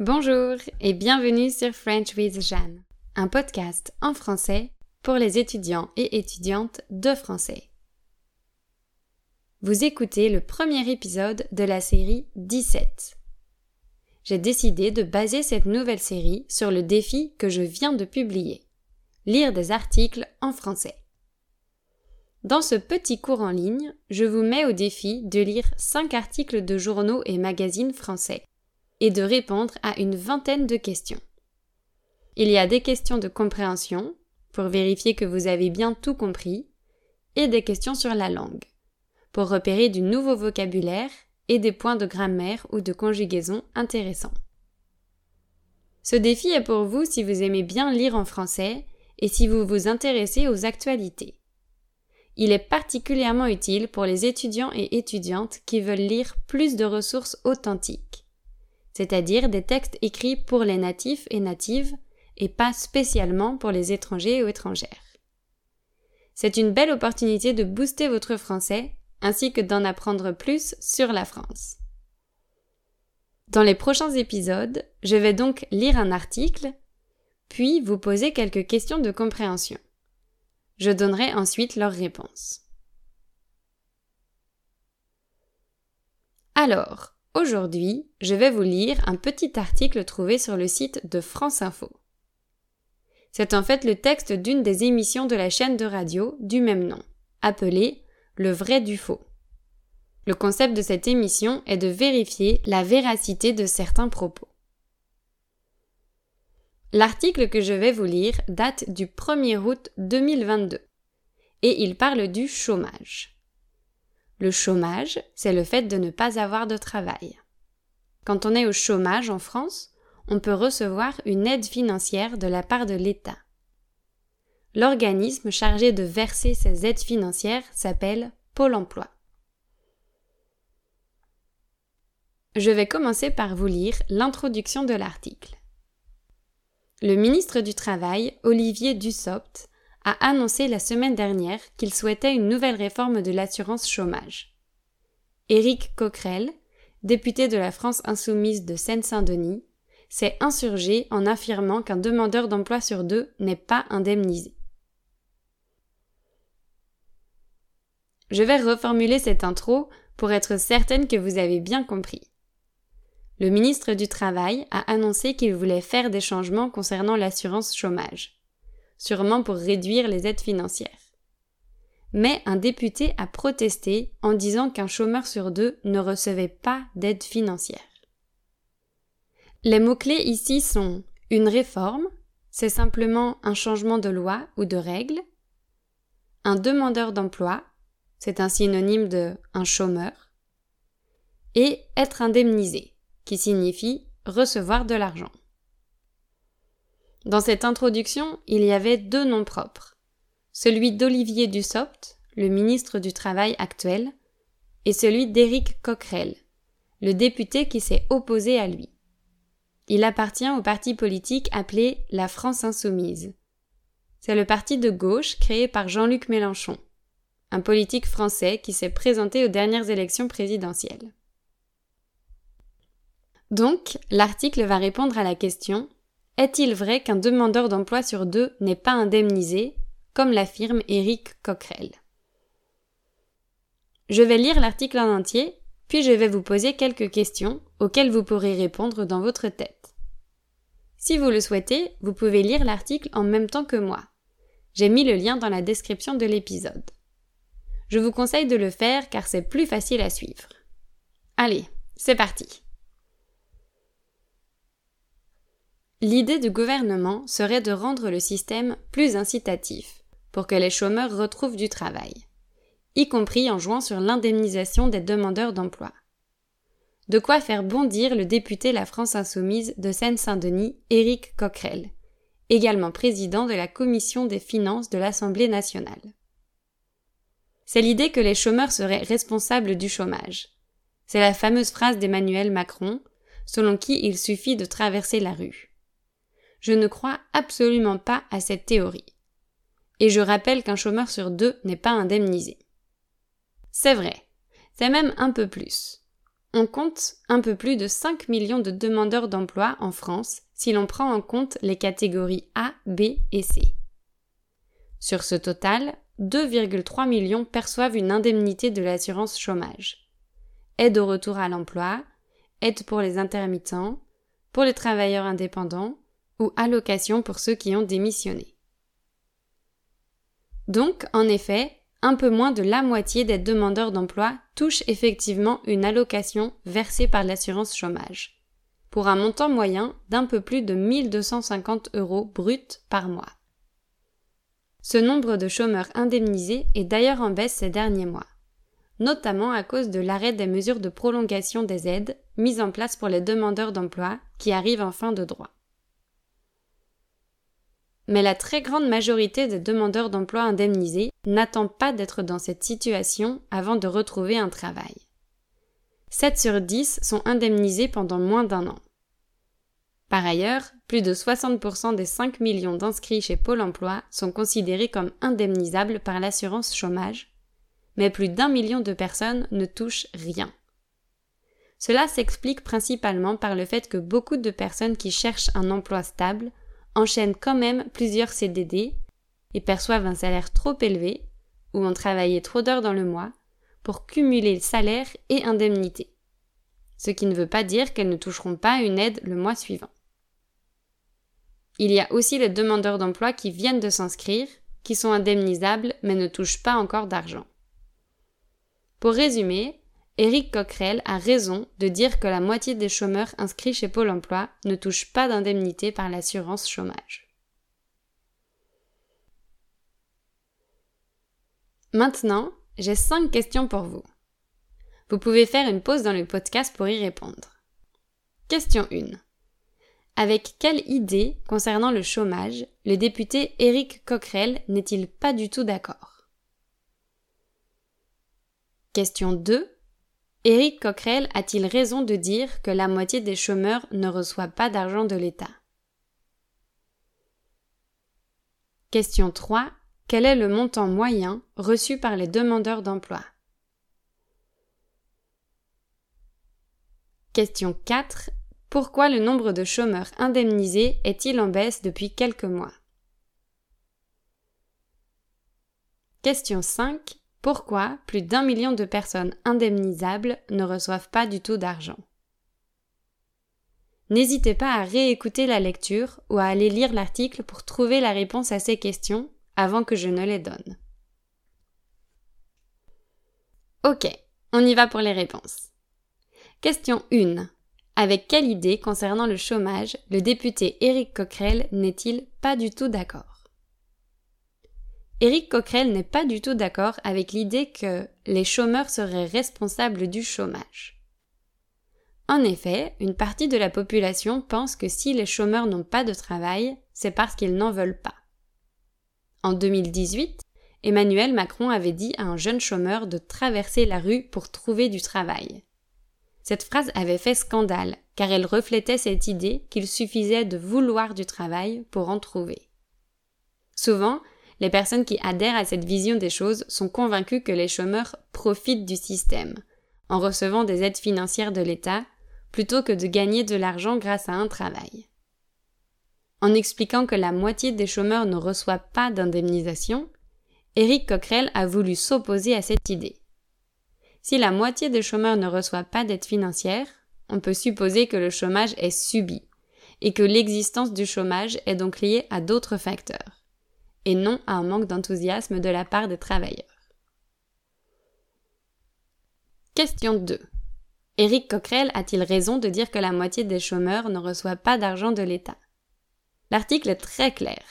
Bonjour et bienvenue sur French with Jeanne, un podcast en français pour les étudiants et étudiantes de français. Vous écoutez le premier épisode de la série 17. J'ai décidé de baser cette nouvelle série sur le défi que je viens de publier. Lire des articles en français. Dans ce petit cours en ligne, je vous mets au défi de lire 5 articles de journaux et magazines français et de répondre à une vingtaine de questions. Il y a des questions de compréhension, pour vérifier que vous avez bien tout compris, et des questions sur la langue, pour repérer du nouveau vocabulaire et des points de grammaire ou de conjugaison intéressants. Ce défi est pour vous si vous aimez bien lire en français et si vous vous intéressez aux actualités. Il est particulièrement utile pour les étudiants et étudiantes qui veulent lire plus de ressources authentiques, c'est-à-dire des textes écrits pour les natifs et natives et pas spécialement pour les étrangers ou étrangères. C'est une belle opportunité de booster votre français ainsi que d'en apprendre plus sur la France. Dans les prochains épisodes, je vais donc lire un article, puis vous poser quelques questions de compréhension. Je donnerai ensuite leurs réponses. Alors, aujourd'hui, je vais vous lire un petit article trouvé sur le site de France Info. C'est en fait le texte d'une des émissions de la chaîne de radio du même nom, appelée Le vrai du faux. Le concept de cette émission est de vérifier la véracité de certains propos. L'article que je vais vous lire date du 1er août 2022 et il parle du chômage. Le chômage, c'est le fait de ne pas avoir de travail. Quand on est au chômage en France, on peut recevoir une aide financière de la part de l'État. L'organisme chargé de verser ces aides financières s'appelle Pôle emploi. Je vais commencer par vous lire l'introduction de l'article. Le ministre du Travail, Olivier Dussopt, a annoncé la semaine dernière qu'il souhaitait une nouvelle réforme de l'assurance chômage. Éric Coquerel, député de la France insoumise de Seine-Saint-Denis, s'est insurgé en affirmant qu'un demandeur d'emploi sur deux n'est pas indemnisé. Je vais reformuler cette intro pour être certaine que vous avez bien compris. Le ministre du Travail a annoncé qu'il voulait faire des changements concernant l'assurance chômage, sûrement pour réduire les aides financières. Mais un député a protesté en disant qu'un chômeur sur deux ne recevait pas d'aide financière. Les mots-clés ici sont une réforme, c'est simplement un changement de loi ou de règle, un demandeur d'emploi, c'est un synonyme de un chômeur, et être indemnisé, qui signifie recevoir de l'argent. Dans cette introduction, il y avait deux noms propres. Celui d'Olivier Dussopt, le ministre du Travail actuel, et celui d'Éric Coquerel, le député qui s'est opposé à lui. Il appartient au parti politique appelé la France Insoumise. C'est le parti de gauche créé par Jean-Luc Mélenchon, un politique français qui s'est présenté aux dernières élections présidentielles. Donc, l'article va répondre à la question Est-il vrai qu'un demandeur d'emploi sur deux n'est pas indemnisé, comme l'affirme Éric Coquerel? Je vais lire l'article en entier, puis je vais vous poser quelques questions auxquelles vous pourrez répondre dans votre tête. Si vous le souhaitez, vous pouvez lire l'article en même temps que moi. J'ai mis le lien dans la description de l'épisode. Je vous conseille de le faire car c'est plus facile à suivre. Allez, c'est parti. L'idée du gouvernement serait de rendre le système plus incitatif pour que les chômeurs retrouvent du travail, y compris en jouant sur l'indemnisation des demandeurs d'emploi. De quoi faire bondir le député La France Insoumise de Seine-Saint-Denis, Éric Coquerel, également président de la Commission des finances de l'Assemblée nationale. C'est l'idée que les chômeurs seraient responsables du chômage. C'est la fameuse phrase d'Emmanuel Macron, selon qui il suffit de traverser la rue je ne crois absolument pas à cette théorie. Et je rappelle qu'un chômeur sur deux n'est pas indemnisé. C'est vrai, c'est même un peu plus. on compte un peu plus de 5 millions de demandeurs d'emploi en France si l'on prend en compte les catégories A, B et C. Sur ce total, 2,3 millions perçoivent une indemnité de l'assurance chômage. Aide au retour à l'emploi, aide pour les intermittents, pour les travailleurs indépendants ou allocation pour ceux qui ont démissionné. Donc, en effet, un peu moins de la moitié des demandeurs d'emploi touchent effectivement une allocation versée par l'assurance chômage, pour un montant moyen d'un peu plus de 1250 euros bruts par mois. Ce nombre de chômeurs indemnisés est d'ailleurs en baisse ces derniers mois, notamment à cause de l'arrêt des mesures de prolongation des aides mises en place pour les demandeurs d'emploi qui arrivent en fin de droit mais la très grande majorité des demandeurs d'emploi indemnisés n'attend pas d'être dans cette situation avant de retrouver un travail. 7 sur 10 sont indemnisés pendant moins d'un an. Par ailleurs, plus de 60% des 5 millions d'inscrits chez Pôle emploi sont considérés comme indemnisables par l'assurance chômage, mais plus d'un million de personnes ne touchent rien. Cela s'explique principalement par le fait que beaucoup de personnes qui cherchent un emploi stable enchaînent quand même plusieurs CDD et perçoivent un salaire trop élevé ou ont travaillé trop d'heures dans le mois pour cumuler salaire et indemnité. Ce qui ne veut pas dire qu'elles ne toucheront pas une aide le mois suivant. Il y a aussi les demandeurs d'emploi qui viennent de s'inscrire, qui sont indemnisables mais ne touchent pas encore d'argent. Pour résumer, Éric Coquerel a raison de dire que la moitié des chômeurs inscrits chez Pôle emploi ne touchent pas d'indemnité par l'assurance chômage. Maintenant, j'ai cinq questions pour vous. Vous pouvez faire une pause dans le podcast pour y répondre. Question 1. Avec quelle idée concernant le chômage le député Éric Coquerel n'est-il pas du tout d'accord? Question 2. Éric Coquerel a-t-il raison de dire que la moitié des chômeurs ne reçoit pas d'argent de l'État? Question 3. Quel est le montant moyen reçu par les demandeurs d'emploi? Question 4. Pourquoi le nombre de chômeurs indemnisés est-il en baisse depuis quelques mois? Question 5. Pourquoi plus d'un million de personnes indemnisables ne reçoivent pas du tout d'argent N'hésitez pas à réécouter la lecture ou à aller lire l'article pour trouver la réponse à ces questions avant que je ne les donne. Ok, on y va pour les réponses. Question 1. Avec quelle idée concernant le chômage le député Éric Coquerel n'est-il pas du tout d'accord? Éric Coquerel n'est pas du tout d'accord avec l'idée que les chômeurs seraient responsables du chômage. En effet, une partie de la population pense que si les chômeurs n'ont pas de travail, c'est parce qu'ils n'en veulent pas. En 2018, Emmanuel Macron avait dit à un jeune chômeur de traverser la rue pour trouver du travail. Cette phrase avait fait scandale, car elle reflétait cette idée qu'il suffisait de vouloir du travail pour en trouver. Souvent, les personnes qui adhèrent à cette vision des choses sont convaincues que les chômeurs profitent du système, en recevant des aides financières de l'État, plutôt que de gagner de l'argent grâce à un travail. En expliquant que la moitié des chômeurs ne reçoit pas d'indemnisation, Éric Coquerel a voulu s'opposer à cette idée. Si la moitié des chômeurs ne reçoit pas d'aide financière, on peut supposer que le chômage est subi, et que l'existence du chômage est donc liée à d'autres facteurs et non à un manque d'enthousiasme de la part des travailleurs. Question 2. Éric Coquerel a-t-il raison de dire que la moitié des chômeurs ne reçoit pas d'argent de l'État? L'article est très clair.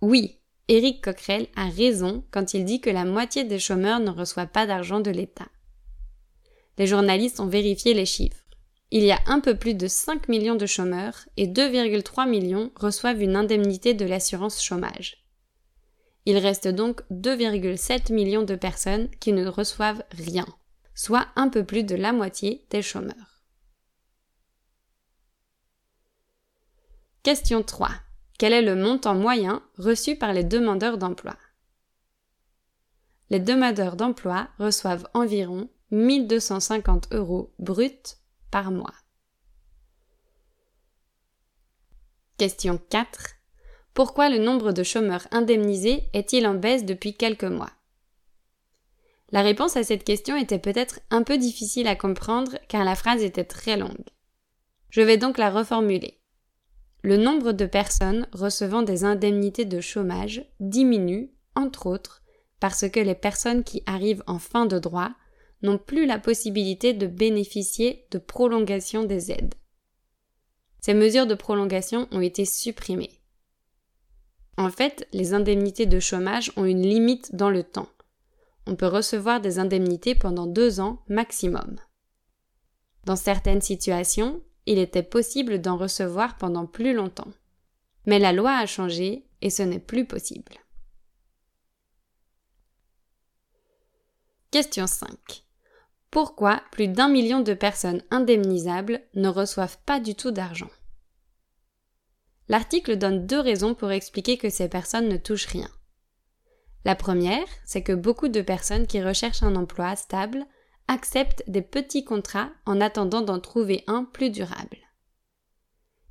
Oui, Éric Coquerel a raison quand il dit que la moitié des chômeurs ne reçoit pas d'argent de l'État. Les journalistes ont vérifié les chiffres. Il y a un peu plus de 5 millions de chômeurs et 2,3 millions reçoivent une indemnité de l'assurance chômage. Il reste donc 2,7 millions de personnes qui ne reçoivent rien, soit un peu plus de la moitié des chômeurs. Question 3. Quel est le montant moyen reçu par les demandeurs d'emploi? Les demandeurs d'emploi reçoivent environ 1250 euros bruts par mois. Question 4. Pourquoi le nombre de chômeurs indemnisés est-il en baisse depuis quelques mois? La réponse à cette question était peut-être un peu difficile à comprendre car la phrase était très longue. Je vais donc la reformuler. Le nombre de personnes recevant des indemnités de chômage diminue, entre autres, parce que les personnes qui arrivent en fin de droit n'ont plus la possibilité de bénéficier de prolongation des aides. Ces mesures de prolongation ont été supprimées. En fait, les indemnités de chômage ont une limite dans le temps. On peut recevoir des indemnités pendant deux ans maximum. Dans certaines situations, il était possible d'en recevoir pendant plus longtemps. Mais la loi a changé et ce n'est plus possible. Question 5. Pourquoi plus d'un million de personnes indemnisables ne reçoivent pas du tout d'argent? L'article donne deux raisons pour expliquer que ces personnes ne touchent rien. La première, c'est que beaucoup de personnes qui recherchent un emploi stable acceptent des petits contrats en attendant d'en trouver un plus durable.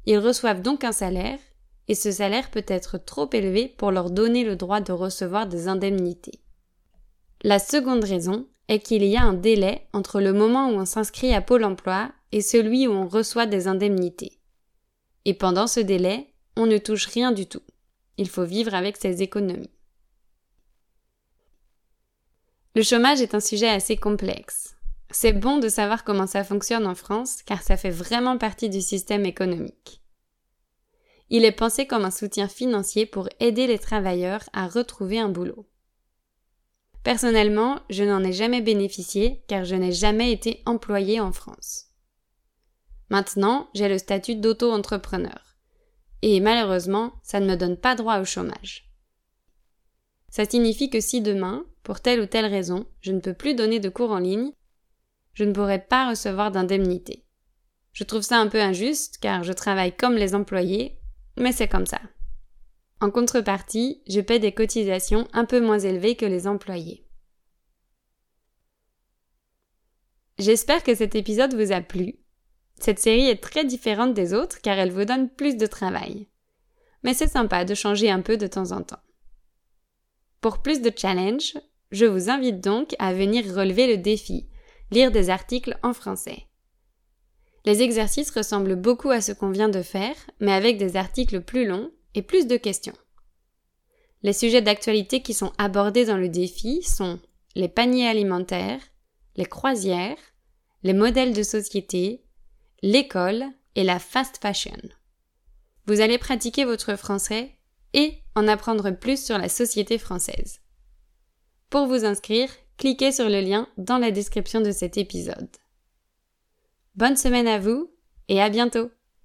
Ils reçoivent donc un salaire, et ce salaire peut être trop élevé pour leur donner le droit de recevoir des indemnités. La seconde raison est qu'il y a un délai entre le moment où on s'inscrit à Pôle emploi et celui où on reçoit des indemnités. Et pendant ce délai, on ne touche rien du tout. Il faut vivre avec ses économies. Le chômage est un sujet assez complexe. C'est bon de savoir comment ça fonctionne en France car ça fait vraiment partie du système économique. Il est pensé comme un soutien financier pour aider les travailleurs à retrouver un boulot. Personnellement, je n'en ai jamais bénéficié car je n'ai jamais été employé en France. Maintenant, j'ai le statut d'auto-entrepreneur. Et malheureusement, ça ne me donne pas droit au chômage. Ça signifie que si demain, pour telle ou telle raison, je ne peux plus donner de cours en ligne, je ne pourrai pas recevoir d'indemnité. Je trouve ça un peu injuste car je travaille comme les employés, mais c'est comme ça. En contrepartie, je paie des cotisations un peu moins élevées que les employés. J'espère que cet épisode vous a plu. Cette série est très différente des autres car elle vous donne plus de travail. Mais c'est sympa de changer un peu de temps en temps. Pour plus de challenges, je vous invite donc à venir relever le défi, lire des articles en français. Les exercices ressemblent beaucoup à ce qu'on vient de faire, mais avec des articles plus longs et plus de questions. Les sujets d'actualité qui sont abordés dans le défi sont les paniers alimentaires, les croisières, les modèles de société, l'école et la fast fashion. Vous allez pratiquer votre français et en apprendre plus sur la société française. Pour vous inscrire, cliquez sur le lien dans la description de cet épisode. Bonne semaine à vous et à bientôt